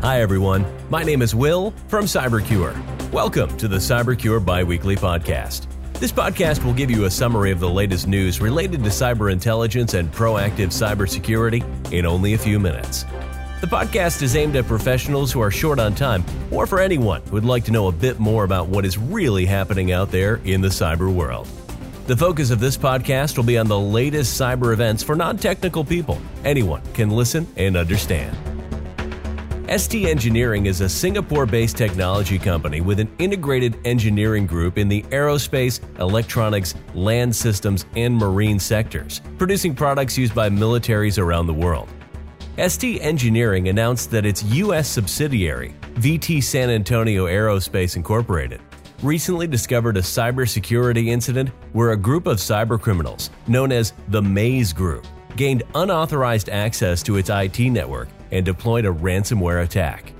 Hi, everyone. My name is Will from CyberCure. Welcome to the CyberCure Biweekly Podcast. This podcast will give you a summary of the latest news related to cyber intelligence and proactive cybersecurity in only a few minutes. The podcast is aimed at professionals who are short on time, or for anyone who would like to know a bit more about what is really happening out there in the cyber world. The focus of this podcast will be on the latest cyber events for non technical people. Anyone can listen and understand. ST Engineering is a Singapore based technology company with an integrated engineering group in the aerospace, electronics, land systems, and marine sectors, producing products used by militaries around the world. ST Engineering announced that its U.S. subsidiary, VT San Antonio Aerospace Incorporated, recently discovered a cybersecurity incident where a group of cybercriminals, known as the Maze Group, gained unauthorized access to its IT network and deployed a ransomware attack.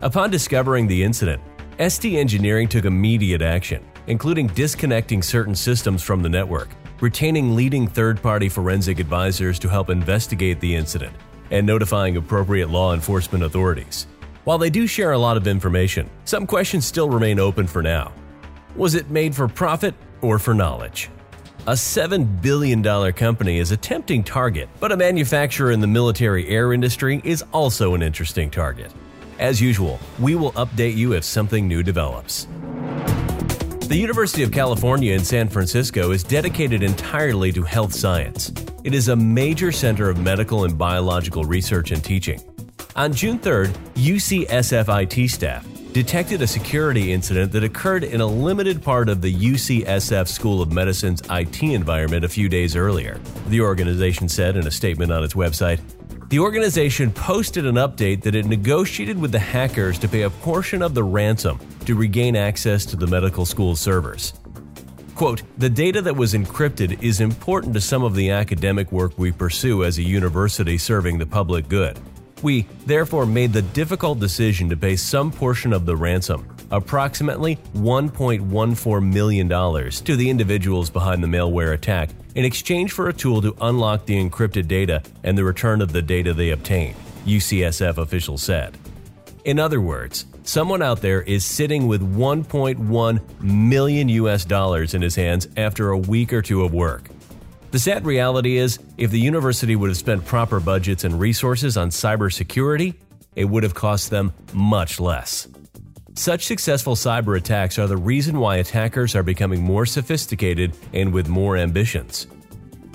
Upon discovering the incident, ST Engineering took immediate action, including disconnecting certain systems from the network, retaining leading third party forensic advisors to help investigate the incident, and notifying appropriate law enforcement authorities. While they do share a lot of information, some questions still remain open for now. Was it made for profit or for knowledge? A $7 billion company is a tempting target, but a manufacturer in the military air industry is also an interesting target. As usual, we will update you if something new develops. The University of California in San Francisco is dedicated entirely to health science. It is a major center of medical and biological research and teaching. On June 3rd, UCSF IT staff detected a security incident that occurred in a limited part of the UCSF School of Medicine's IT environment a few days earlier, the organization said in a statement on its website. The organization posted an update that it negotiated with the hackers to pay a portion of the ransom to regain access to the medical school's servers. Quote, the data that was encrypted is important to some of the academic work we pursue as a university serving the public good. We, therefore, made the difficult decision to pay some portion of the ransom, approximately $1.14 million, to the individuals behind the malware attack in exchange for a tool to unlock the encrypted data and the return of the data they obtained, UCSF officials said. In other words, someone out there is sitting with 1.1 million US dollars in his hands after a week or two of work. The sad reality is, if the university would have spent proper budgets and resources on cybersecurity, it would have cost them much less. Such successful cyber attacks are the reason why attackers are becoming more sophisticated and with more ambitions.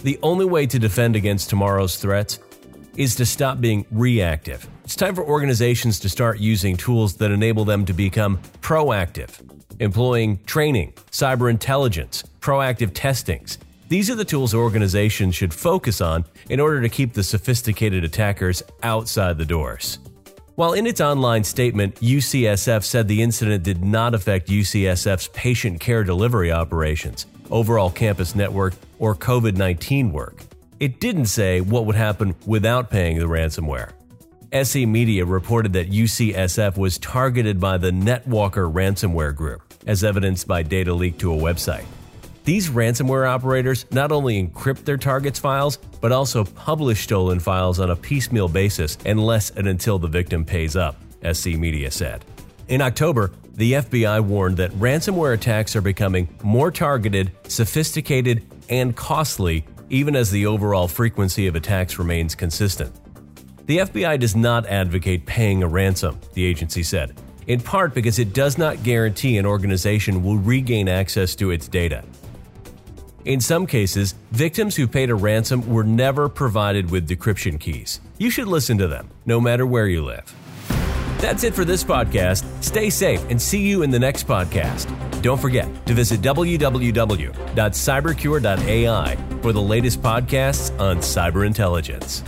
The only way to defend against tomorrow's threats is to stop being reactive. It's time for organizations to start using tools that enable them to become proactive, employing training, cyber intelligence, proactive testings, these are the tools organizations should focus on in order to keep the sophisticated attackers outside the doors. While in its online statement, UCSF said the incident did not affect UCSF's patient care delivery operations, overall campus network, or COVID 19 work, it didn't say what would happen without paying the ransomware. SC Media reported that UCSF was targeted by the NetWalker ransomware group, as evidenced by data leaked to a website. These ransomware operators not only encrypt their targets' files, but also publish stolen files on a piecemeal basis unless and until the victim pays up, SC Media said. In October, the FBI warned that ransomware attacks are becoming more targeted, sophisticated, and costly, even as the overall frequency of attacks remains consistent. The FBI does not advocate paying a ransom, the agency said, in part because it does not guarantee an organization will regain access to its data. In some cases, victims who paid a ransom were never provided with decryption keys. You should listen to them, no matter where you live. That's it for this podcast. Stay safe and see you in the next podcast. Don't forget to visit www.cybercure.ai for the latest podcasts on cyber intelligence.